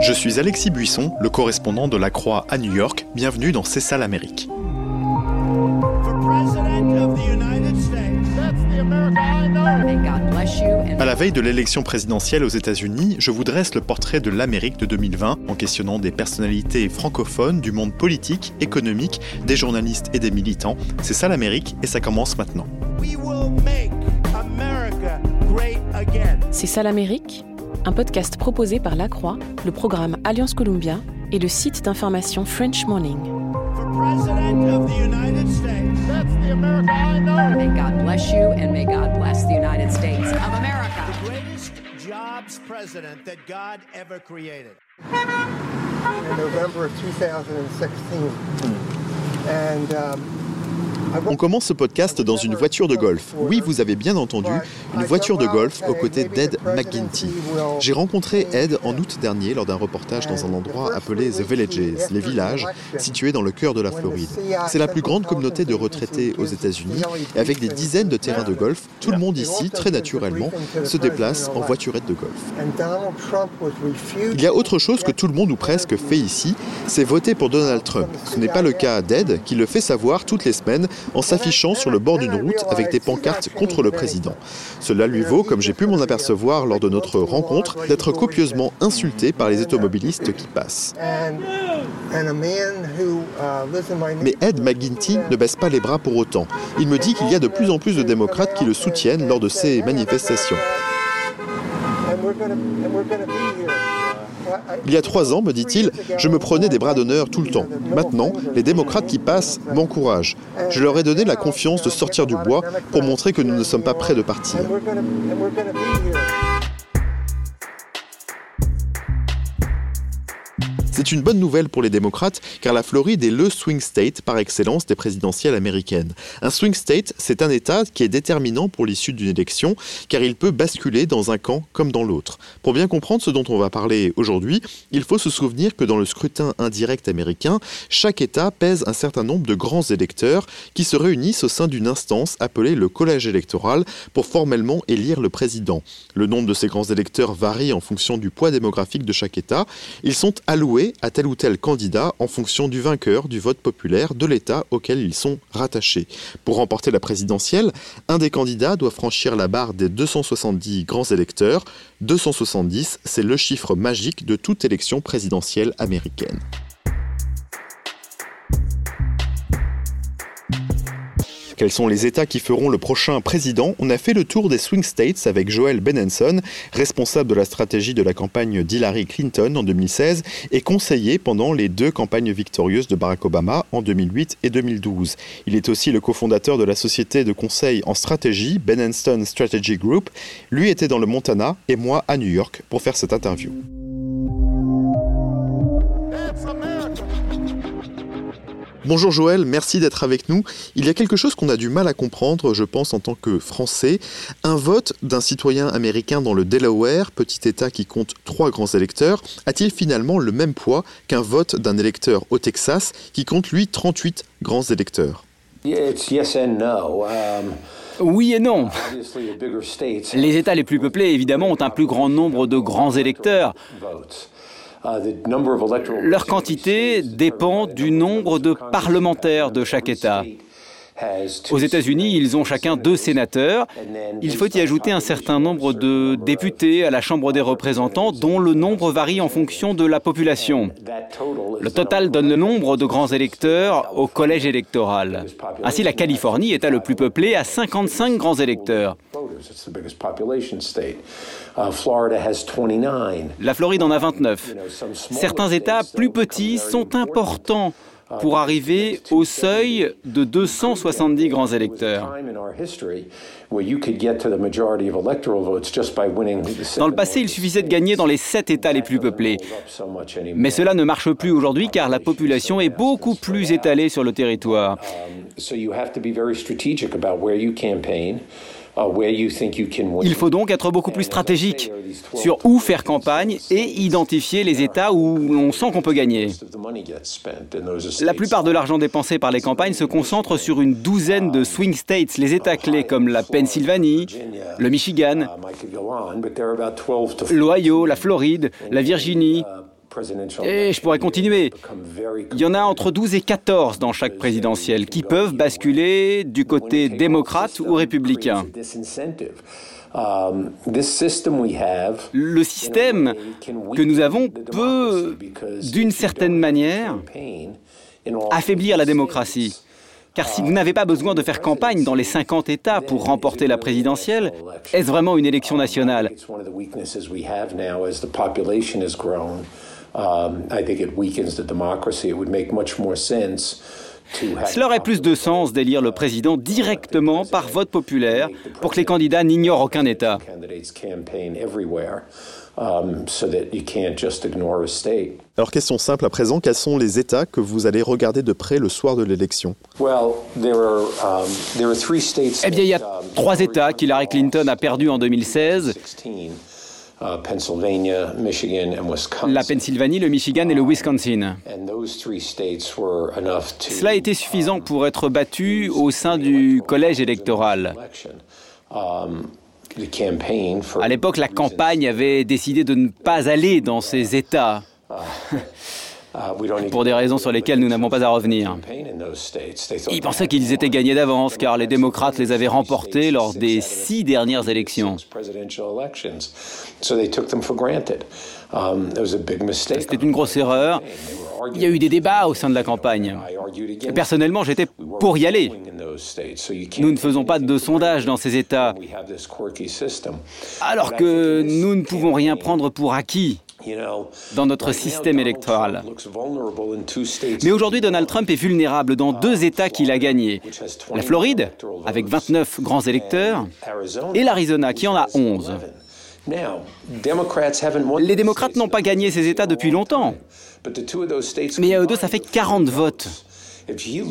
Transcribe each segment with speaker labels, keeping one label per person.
Speaker 1: Je suis Alexis Buisson, le correspondant de La Croix à New York. Bienvenue dans C'est ça l'Amérique. À la veille de l'élection présidentielle aux États-Unis, je vous dresse le portrait de l'Amérique de 2020 en questionnant des personnalités francophones du monde politique, économique, des journalistes et des militants. C'est ça l'Amérique et ça commence maintenant.
Speaker 2: C'est ça l'Amérique? Un podcast proposé par La Croix, le programme Alliance Columbia et le site d'information French Morning. May God bless you and may God bless the United States of America. The greatest jobs president that God ever created.
Speaker 1: In November of 2016. And um, On commence ce podcast dans une voiture de golf. Oui, vous avez bien entendu, une voiture de golf aux côtés d'Ed McGuinty. J'ai rencontré Ed en août dernier lors d'un reportage dans un endroit appelé The Villages, les villages, situés dans le cœur de la Floride. C'est la plus grande communauté de retraités aux États-Unis et avec des dizaines de terrains de golf, tout le monde ici, très naturellement, se déplace en voiturette de golf. Il y a autre chose que tout le monde ou presque fait ici, c'est voter pour Donald Trump. Ce n'est pas le cas d'Ed qui le fait savoir toutes les semaines en s'affichant sur le bord d'une route avec des pancartes contre le président. Cela lui vaut, comme j'ai pu m'en apercevoir lors de notre rencontre, d'être copieusement insulté par les automobilistes qui passent. Mais Ed McGuinty ne baisse pas les bras pour autant. Il me dit qu'il y a de plus en plus de démocrates qui le soutiennent lors de ces manifestations. Il y a trois ans, me dit-il, je me prenais des bras d'honneur tout le temps. Maintenant, les démocrates qui passent m'encouragent. Je leur ai donné la confiance de sortir du bois pour montrer que nous ne sommes pas prêts de partir. C'est une bonne nouvelle pour les démocrates car la Floride est le swing state par excellence des présidentielles américaines. Un swing state, c'est un État qui est déterminant pour l'issue d'une élection car il peut basculer dans un camp comme dans l'autre. Pour bien comprendre ce dont on va parler aujourd'hui, il faut se souvenir que dans le scrutin indirect américain, chaque État pèse un certain nombre de grands électeurs qui se réunissent au sein d'une instance appelée le collège électoral pour formellement élire le président. Le nombre de ces grands électeurs varie en fonction du poids démographique de chaque État. Ils sont alloués à tel ou tel candidat en fonction du vainqueur du vote populaire de l'État auquel ils sont rattachés. Pour remporter la présidentielle, un des candidats doit franchir la barre des 270 grands électeurs. 270, c'est le chiffre magique de toute élection présidentielle américaine. Quels sont les États qui feront le prochain président? On a fait le tour des swing states avec Joel Benenson, responsable de la stratégie de la campagne d'Hillary Clinton en 2016 et conseiller pendant les deux campagnes victorieuses de Barack Obama en 2008 et 2012. Il est aussi le cofondateur de la société de conseil en stratégie Benenson Strategy Group. Lui était dans le Montana et moi à New York pour faire cette interview. Bonjour Joël, merci d'être avec nous. Il y a quelque chose qu'on a du mal à comprendre, je pense, en tant que Français. Un vote d'un citoyen américain dans le Delaware, petit État qui compte trois grands électeurs, a-t-il finalement le même poids qu'un vote d'un électeur au Texas qui compte lui 38 grands électeurs?
Speaker 3: Um, oui et non. Les États les plus peuplés, évidemment, ont un plus grand nombre de grands électeurs. Leur quantité dépend du nombre de parlementaires de chaque État. Aux États-Unis, ils ont chacun deux sénateurs. Il faut y ajouter un certain nombre de députés à la Chambre des représentants, dont le nombre varie en fonction de la population. Le total donne le nombre de grands électeurs au collège électoral. Ainsi, la Californie, État le plus peuplé, a 55 grands électeurs. La Floride en a 29. Certains États plus petits sont importants pour arriver au seuil de 270 grands électeurs. Dans le passé, il suffisait de gagner dans les sept États les plus peuplés. Mais cela ne marche plus aujourd'hui car la population est beaucoup plus étalée sur le territoire. Il faut donc être beaucoup plus stratégique sur où faire campagne et identifier les États où l'on sent qu'on peut gagner. La plupart de l'argent dépensé par les campagnes se concentre sur une douzaine de swing states, les États clés comme la Pennsylvanie, le Michigan, l'Ohio, la Floride, la Virginie, et je pourrais continuer. Il y en a entre 12 et 14 dans chaque présidentielle qui peuvent basculer du côté démocrate ou républicain. Le système que nous avons peut, d'une certaine manière, affaiblir la démocratie. Car si vous n'avez pas besoin de faire campagne dans les 50 États pour remporter la présidentielle, est-ce vraiment une élection nationale? Cela aurait plus de sens d'élire le président directement par vote populaire pour que les candidats n'ignorent aucun État. Um,
Speaker 1: Alors question simple à présent, quels sont les États que vous allez regarder de près le soir de l'élection?
Speaker 3: Um, Eh bien, il y a um, trois États qu'Hillary Clinton a perdus en 2016. Uh, la Pennsylvanie, le Michigan et le Wisconsin. Cela a été suffisant pour être battu au sein du collège électoral. Um, à l'époque, la campagne avait décidé de ne pas aller dans ces États. Uh, pour des raisons sur lesquelles nous n'avons pas à revenir. Ils pensaient qu'ils étaient gagnés d'avance car les démocrates les avaient remportés lors des six dernières élections. C'était une grosse erreur. Il y a eu des débats au sein de la campagne. Personnellement, j'étais pour y aller. Nous ne faisons pas de sondage dans ces États, alors que nous ne pouvons rien prendre pour acquis dans notre système électoral. Mais aujourd'hui, Donald Trump est vulnérable dans deux États qu'il a gagnés. La Floride, avec 29 grands électeurs, et l'Arizona, qui en a 11. Les démocrates n'ont pas gagné ces États depuis longtemps. Mais à eux deux, ça fait 40 votes. Si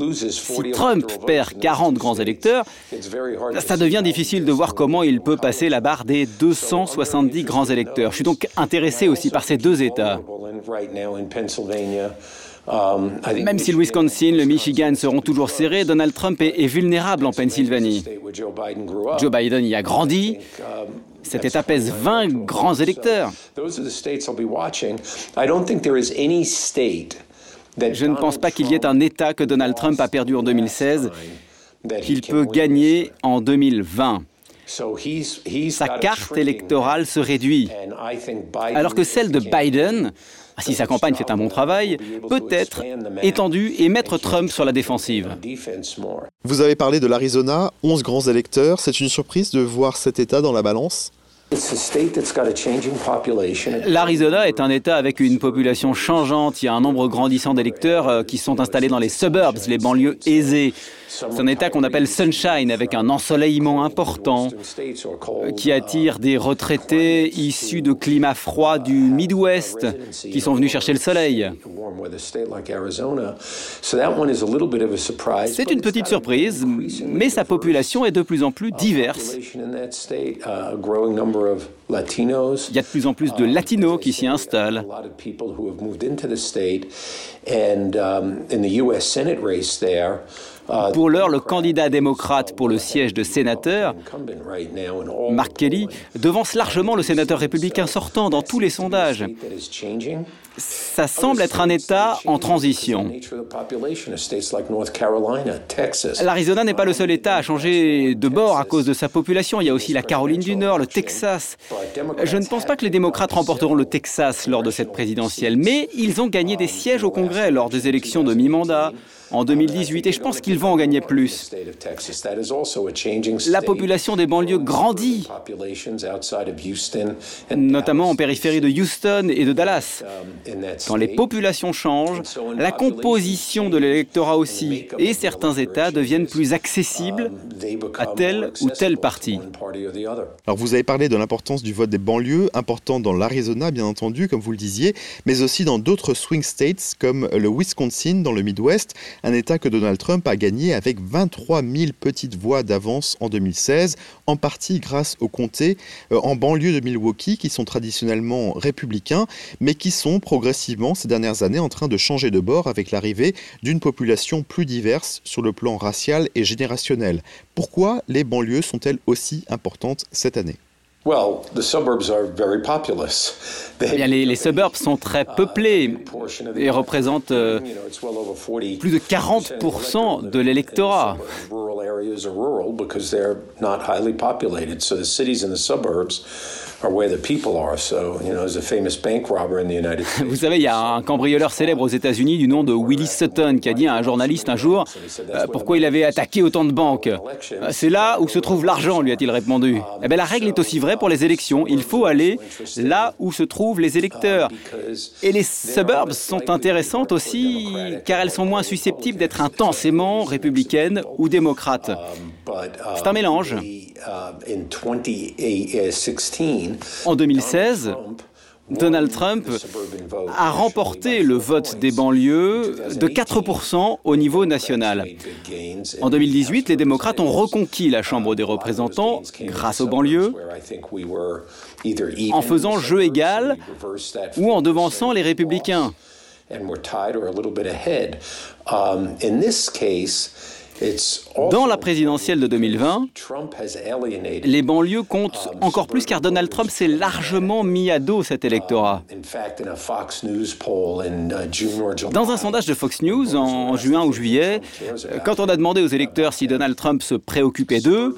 Speaker 3: Trump perd 40 grands électeurs, ça devient difficile de voir comment il peut passer la barre des 270 grands électeurs. Je suis donc intéressé aussi par ces deux États. Même si le Wisconsin, le Michigan seront toujours serrés, Donald Trump est, vulnérable en Pennsylvanie. Joe Biden y a grandi. Cet État pèse 20 grands électeurs. Je ne pense pas qu'il y ait un État que Donald Trump a perdu en 2016 qu'il peut gagner en 2020. Sa carte électorale se réduit, alors que celle de Biden, si sa campagne fait un bon travail, peut être étendue et mettre Trump sur la défensive.
Speaker 1: Vous avez parlé de l'Arizona, 11 grands électeurs. C'est une surprise de voir cet État dans la balance
Speaker 3: L'Arizona est un État avec une population changeante. Il y a un nombre grandissant d'électeurs euh, qui sont installés dans les suburbs, les banlieues aisées. C'est un État qu'on appelle Sunshine, avec un ensoleillement important, qui attire des retraités issus de climats froids du Midwest, qui sont venus chercher le soleil. C'est une petite surprise, mais sa population est de plus en plus diverse. Il y a de plus en plus de latinos qui s'y installent. Pour l'heure, le candidat démocrate pour le siège de sénateur, Mark Kelly, devance largement le sénateur républicain sortant dans tous les sondages. Ça semble être un État en transition. L'Arizona n'est pas le seul État à changer de bord à cause de sa population. Il y a aussi la Caroline du Nord, le Texas. Je ne pense pas que les démocrates remporteront le Texas lors de cette présidentielle, mais ils ont gagné des sièges au Congrès lors des élections de mi-mandat en 2018 et je pense qu'ils vont en gagner plus. La population des banlieues grandit, notamment en périphérie de Houston et de Dallas. Quand les populations changent, la composition de l'électorat aussi et certains États deviennent plus accessibles à tel ou tel parti.
Speaker 1: Alors vous avez parlé de l'importance du vote des banlieues, important dans l'Arizona bien entendu, comme vous le disiez, mais aussi dans d'autres swing states comme le Wisconsin dans le Midwest, un État que Donald Trump a gagné avec 23 000 petites voix d'avance en 2016, en partie grâce aux comtés euh, en banlieue de Milwaukee qui sont traditionnellement républicains, mais qui sont progressivement ces dernières années en train de changer de bord avec l'arrivée d'une population plus diverse sur le plan racial et générationnel. Pourquoi les banlieues sont-elles aussi importantes cette année?
Speaker 3: Eh bien, les, les, suburbs sont très peuplés et représentent euh, plus de 40% de l'électorat. Vous savez, il y a un cambrioleur célèbre aux États-Unis du nom de Willis Sutton qui a dit à un journaliste un jour euh, pourquoi il avait attaqué autant de banques? Euh, c'est là où se trouve l'argent, lui a-t-il répondu. Eh bien, la règle est aussi vraie pour les élections. Il faut aller là où se trouvent les électeurs. Et les suburbs sont intéressantes aussi car elles sont moins susceptibles d'être intensément républicaines ou démocrates. C'est un mélange. En 2016, Donald Trump a remporté le vote des banlieues de 4% au niveau national. En 2018, les démocrates ont reconquis la Chambre des représentants grâce aux banlieues en faisant jeu égal ou en devançant les républicains. Dans la présidentielle de 2020, les banlieues comptent encore plus car Donald Trump s'est largement mis à dos cet électorat. Dans un sondage de Fox News en juin ou juillet, quand on a demandé aux électeurs si Donald Trump se préoccupait d'eux,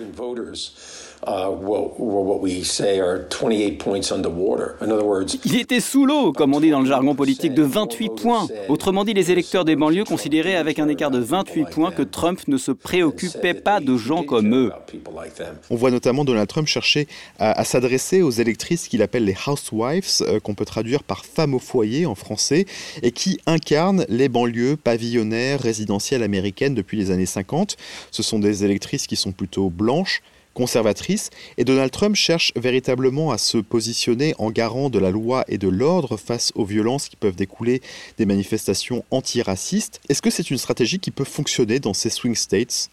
Speaker 3: il était sous l'eau, comme on dit dans le jargon politique, de 28 points. Autrement dit, les électeurs des banlieues considéraient avec un écart de 28 points que Trump ne se préoccupait pas de gens comme eux.
Speaker 1: On voit notamment Donald Trump chercher à, s'adresser aux électrices qu'il appelle les housewives, euh, qu'on peut traduire par femmes au foyer en français, et qui incarnent les banlieues pavillonnaires résidentielles américaines depuis les années 50. Ce sont des électrices qui sont plutôt blanches, conservatrice, et Donald Trump cherche véritablement à se positionner en garant de la loi et de l'ordre face aux violences qui peuvent découler des manifestations antiracistes. Est-ce que c'est une stratégie qui peut fonctionner dans ces swing states?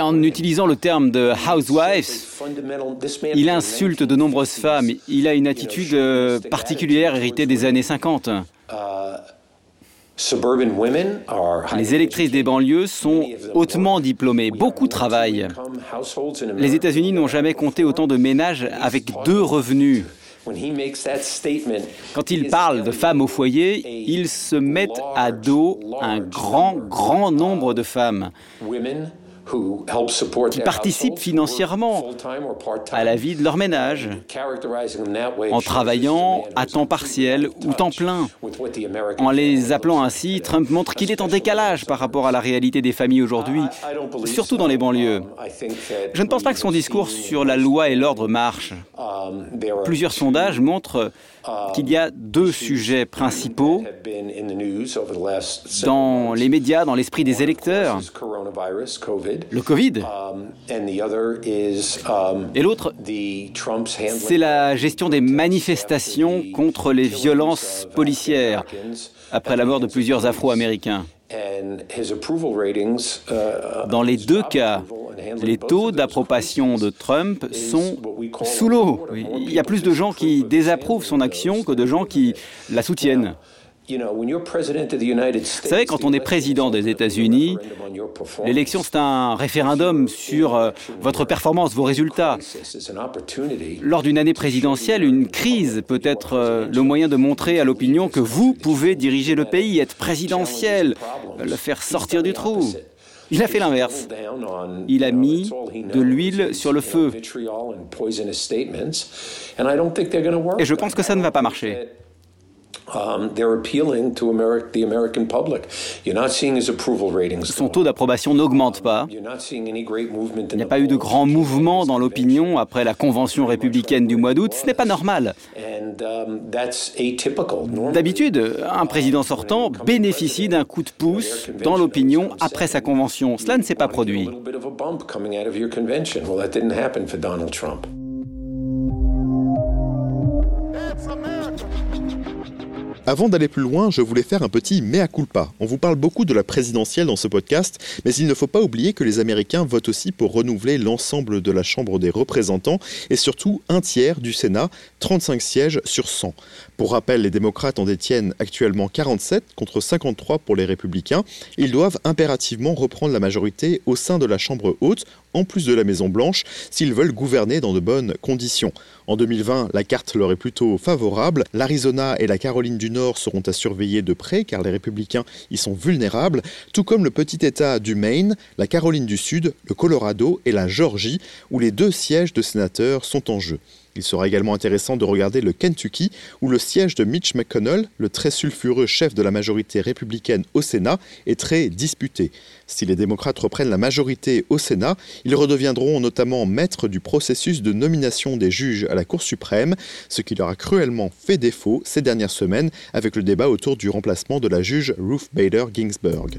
Speaker 1: En
Speaker 3: utilisant le terme de housewives, il insulte de nombreuses femmes. Il a une attitude euh, particulière héritée des années 50. Les électrices des banlieues sont hautement diplômées, beaucoup travaillent. Les États-Unis n'ont jamais compté autant de ménages avec deux revenus. Quand il parle de femmes au foyer, il se met à dos un grand, grand nombre de femmes qui participent financièrement à la vie de leur ménage en travaillant à temps partiel ou temps plein. En les appelant ainsi, Trump montre qu'il est en décalage par rapport à la réalité des familles aujourd'hui, surtout dans les banlieues. Je ne pense pas que son discours sur la loi et l'ordre marche. Plusieurs sondages montrent qu'il y a deux sujets principaux dans les médias, dans l'esprit des électeurs. Le Covid. Et l'autre, c'est la gestion des manifestations contre les violences policières après la mort de plusieurs Afro-Américains. Dans les deux cas, les taux d'approbation de Trump sont sous l'eau. Il y a plus de gens qui désapprouvent son action que de gens qui la soutiennent. Vous savez, quand on est président des États-Unis, l'élection, c'est un référendum sur euh, votre performance, vos résultats. Lors d'une année présidentielle, une crise peut être euh, le moyen de montrer à l'opinion que vous pouvez diriger le pays, être présidentiel, le faire sortir du trou. Il a fait l'inverse. Il a mis de l'huile sur le feu. Et je pense que ça ne va pas marcher. Son taux d'approbation n'augmente pas. Il n'y a pas eu de grand mouvement dans l'opinion après la convention républicaine du mois d'août. Ce n'est pas normal. D'habitude, un président sortant bénéficie d'un coup de pouce dans l'opinion après sa convention. Cela ne s'est pas produit.
Speaker 1: Avant d'aller plus loin, je voulais faire un petit mea culpa. On vous parle beaucoup de la présidentielle dans ce podcast, mais il ne faut pas oublier que les Américains votent aussi pour renouveler l'ensemble de la Chambre des représentants et surtout un tiers du Sénat, 35 sièges sur 100. Pour rappel, les démocrates en détiennent actuellement 47 contre 53 pour les républicains. Ils doivent impérativement reprendre la majorité au sein de la Chambre haute, en plus de la Maison-Blanche, s'ils veulent gouverner dans de bonnes conditions. En 2020, la carte leur est plutôt favorable. L'Arizona et la Caroline du Nord seront à surveiller de près car les républicains y sont vulnérables, tout comme le petit État du Maine, la Caroline du Sud, le Colorado et la Georgie, où les deux sièges de sénateurs sont en jeu. Il sera également intéressant de regarder le Kentucky, où le siège de Mitch McConnell, le très sulfureux chef de la majorité républicaine au Sénat, est très disputé. Si les démocrates reprennent la majorité au Sénat, ils redeviendront notamment maîtres du processus de nomination des juges à la Cour suprême, ce qui leur a cruellement fait défaut ces dernières semaines avec le débat autour du remplacement de la juge Ruth Bader Ginsburg.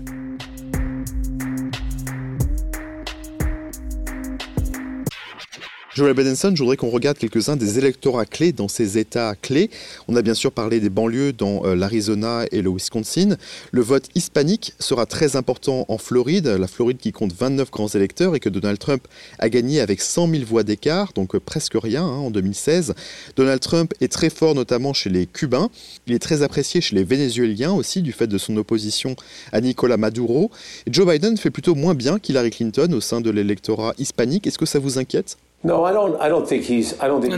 Speaker 1: Joel Bedenson, je voudrais qu'on regarde quelques-uns des électorats clés dans ces États clés. On a bien sûr parlé des banlieues dans euh, l'Arizona et le Wisconsin. Le vote hispanique sera très important en Floride, la Floride qui compte 29 grands électeurs et que Donald Trump a gagné avec 100 000 voix d'écart, donc euh, presque rien hein, en 2016. Donald Trump est très fort notamment chez les Cubains. Il est très apprécié chez les Vénézuéliens aussi du fait de son opposition à Nicolas Maduro. Joe Biden fait plutôt moins bien qu'Hillary Clinton au sein de l'électorat hispanique. Est-ce que ça vous inquiète?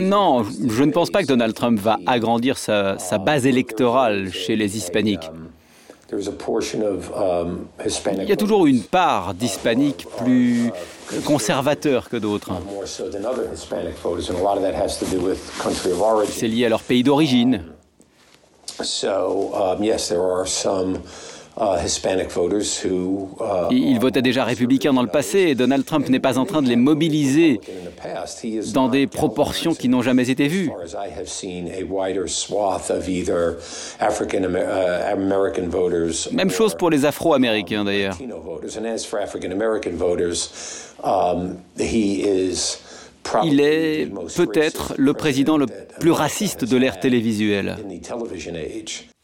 Speaker 3: Non, je ne pense pas que Donald Trump va agrandir sa, base électorale chez les hispaniques. Il y a toujours une part d'hispaniques plus conservateurs que d'autres. C'est lié à leur pays d'origine. Uh, uh, Ils votaient déjà républicains dans le passé et Donald Trump n'est pas en train de les mobiliser dans des proportions qui n'ont jamais été vues. Même chose pour les Afro-Américains d'ailleurs. Um, Il est peut-être le président le plus raciste de l'ère télévisuelle.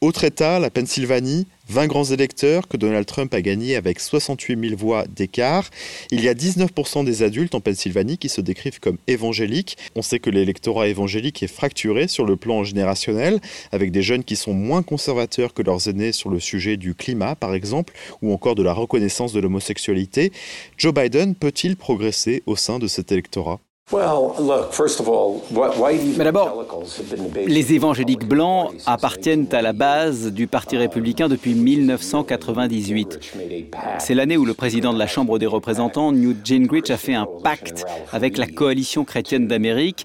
Speaker 1: Autre État, la Pennsylvanie, 20 grands électeurs que Donald Trump a gagnés avec 68 000 voix d'écart. Il y a 19% des adultes en Pennsylvanie qui se décrivent comme évangéliques. On sait que l'électorat évangélique est fracturé sur le plan générationnel, avec des jeunes qui sont moins conservateurs que leurs aînés sur le sujet du climat, par exemple, ou encore de la reconnaissance de l'homosexualité. Joe Biden peut-il progresser au sein de cet électorat?
Speaker 3: Mais d'abord, les évangéliques blancs appartiennent à la base du Parti républicain depuis 1998. C'est l'année où le président de la Chambre des représentants, Newt Gingrich, a fait un pacte avec la coalition chrétienne d'Amérique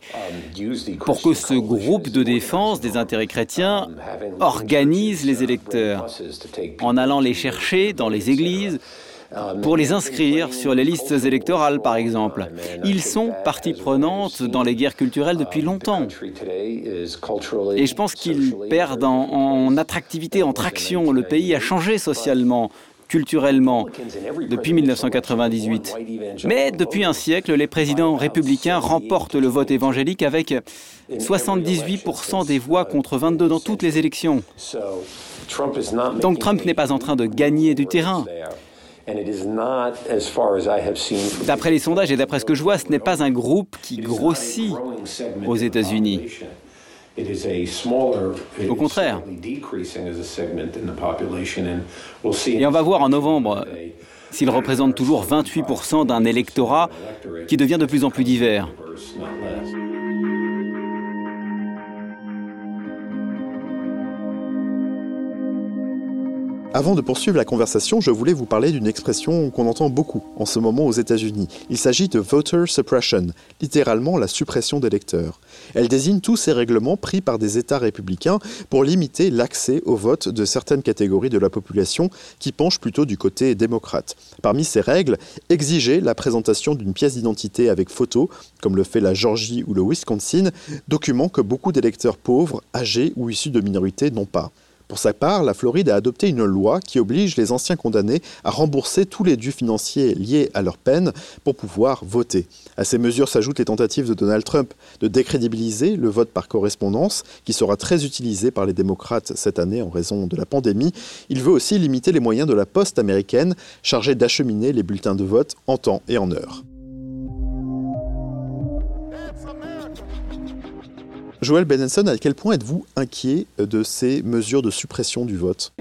Speaker 3: pour que ce groupe de défense des intérêts chrétiens organise les électeurs en allant les chercher dans les églises pour les inscrire sur les listes électorales, par exemple. Ils sont partie prenante dans les guerres culturelles depuis longtemps. Et je pense qu'ils perdent en, attractivité, en traction. Le pays a changé socialement culturellement depuis 1998. Mais depuis un siècle, les présidents républicains remportent le vote évangélique avec 78% des voix contre 22 dans toutes les élections. Donc Trump n'est pas en train de gagner du terrain. D'après les sondages et d'après ce que je vois, ce n'est pas un groupe qui grossit aux États-Unis. Au contraire. Et on va voir en novembre s'il représente toujours 28% d'un électorat qui devient de plus en plus divers.
Speaker 1: Avant de poursuivre la conversation, je voulais vous parler d'une expression qu'on entend beaucoup en ce moment aux États-Unis. Il s'agit de voter suppression, littéralement la suppression des électeurs. Elle désigne tous ces règlements pris par des États républicains pour limiter l'accès au vote de certaines catégories de la population qui penchent plutôt du côté démocrate. Parmi ces règles, exiger la présentation d'une pièce d'identité avec photo, comme le fait la Georgie ou le Wisconsin, document que beaucoup d'électeurs pauvres, âgés ou issus de minorités n'ont pas. Pour sa part, la Floride a adopté une loi qui oblige les anciens condamnés à rembourser tous les dus financiers liés à leur peine pour pouvoir voter. À ces mesures s'ajoutent les tentatives de Donald Trump de décrédibiliser le vote par correspondance, qui sera très utilisé par les démocrates cette année en raison de la pandémie. Il veut aussi limiter les moyens de la poste américaine, chargée d'acheminer les bulletins de vote en temps et en heure. Joël Benenson, à quel point êtes-vous inquiet de ces mesures de suppression du vote?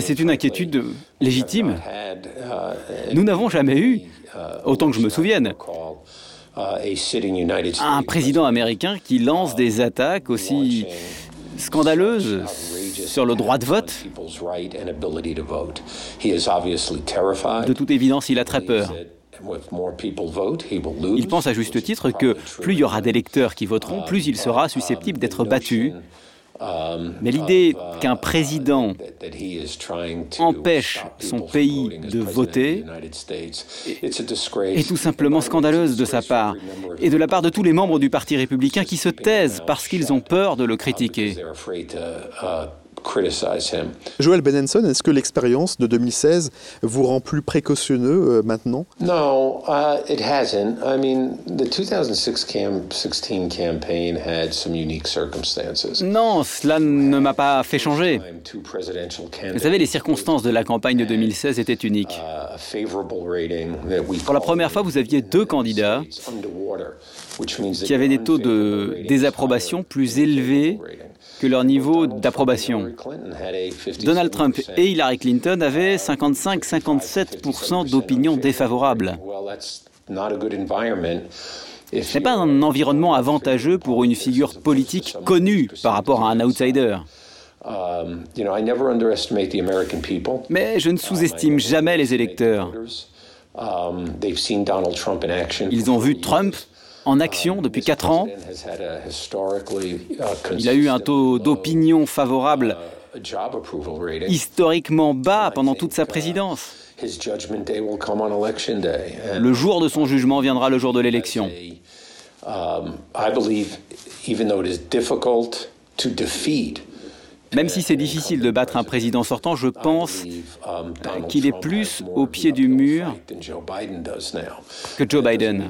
Speaker 3: C'est une inquiétude légitime. Nous n'avons jamais eu, autant que je me souvienne, un président américain qui lance des attaques aussi scandaleuses sur le droit de vote. De toute évidence, il a très peur. Il pense à juste titre que plus il y aura d'électeurs qui voteront, plus il sera susceptible d'être battu. Mais l'idée qu'un président empêche son pays de voter est tout simplement scandaleuse de sa part et de la part de tous les membres du Parti républicain qui se taisent parce qu'ils ont peur de le critiquer.
Speaker 1: Joël Benenson, est-ce que l'expérience de 2016 vous rend plus précautionneux euh, maintenant?
Speaker 4: Non, uh, it hasn't. I mean, the 2016 campaign had some unique circumstances.
Speaker 3: Non, cela ne m'a pas fait changer. Vous savez, les circonstances de la campagne de 2016 étaient uniques. Uh, Pour la première fois, vous aviez deux candidats qui avaient des taux de désapprobation plus élevés que leur niveau d'approbation. Donald Trump et Hillary Clinton avaient 55-57% d'opinions défavorables. Ce n'est pas un environnement avantageux pour une figure politique connue par rapport à un outsider. Mais je ne sous-estime jamais les électeurs. Ils ont vu Trump en action depuis 4 ans. Il a eu un taux d'opinion favorable historiquement bas pendant toute sa présidence. Le jour de son jugement viendra le jour de l'élection. Même si c'est difficile de battre un président sortant, je pense qu'il est plus au pied du mur que Joe Biden.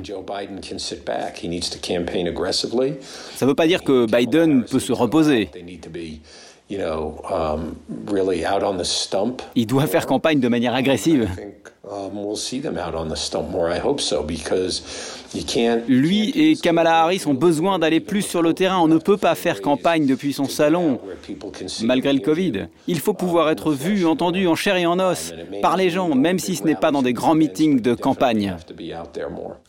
Speaker 3: Ça ne veut pas dire que Biden peut se reposer. Il doit faire campagne de manière agressive. Lui et Kamala Harris ont besoin d'aller plus sur le terrain. On ne peut pas faire campagne depuis son salon, malgré le Covid. Il faut pouvoir être vu, entendu en chair et en os par les gens, même si ce n'est pas dans des grands meetings de campagne.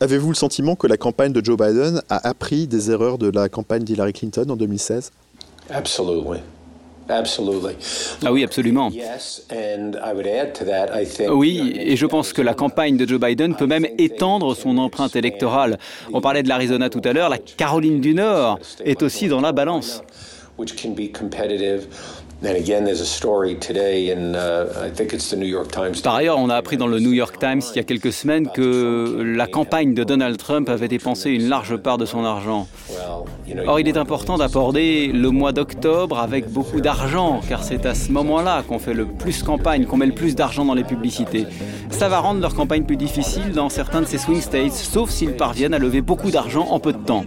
Speaker 1: Avez-vous le sentiment que la campagne de Joe Biden a appris des erreurs de la campagne d'Hillary Clinton en 2016
Speaker 4: Absolument.
Speaker 3: Ah oui, absolument. Oui, et je pense que la campagne de Joe Biden peut même étendre son empreinte électorale. On parlait de l'Arizona tout à l'heure, la Caroline du Nord est aussi dans la balance. Par ailleurs, on a appris dans le New York Times il y a quelques semaines que la campagne de Donald Trump avait dépensé une large part de son argent. Or, il est important d'aborder le mois d'octobre avec beaucoup d'argent, car c'est à ce moment-là qu'on fait le plus campagne, qu'on met le plus d'argent dans les publicités. Ça va rendre leur campagne plus difficile dans certains de ces swing states, sauf s'ils parviennent à lever beaucoup d'argent en peu de temps.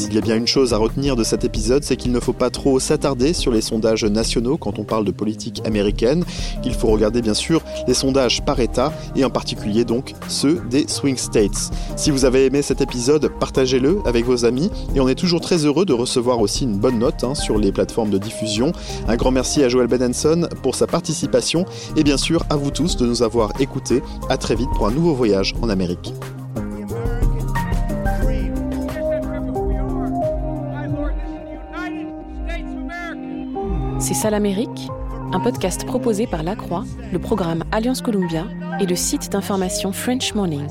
Speaker 1: S'il y a bien une chose à retenir de cet épisode, c'est qu'il ne faut pas trop s'attarder sur les sondages nationaux quand on parle de politique américaine, qu'il faut regarder bien sûr les sondages par État et en particulier donc ceux des swing states. Si vous avez aimé cet épisode, partagez-le avec vos amis et on est toujours très heureux de recevoir aussi une bonne note hein, sur les plateformes de diffusion. Un grand merci à Joel Benenson pour sa participation et bien sûr à vous tous de nous avoir écoutés. À très vite pour un nouveau voyage en Amérique.
Speaker 2: C'est ça l'Amérique Un podcast proposé par La Croix, le programme Alliance Columbia et le site d'information French Morning.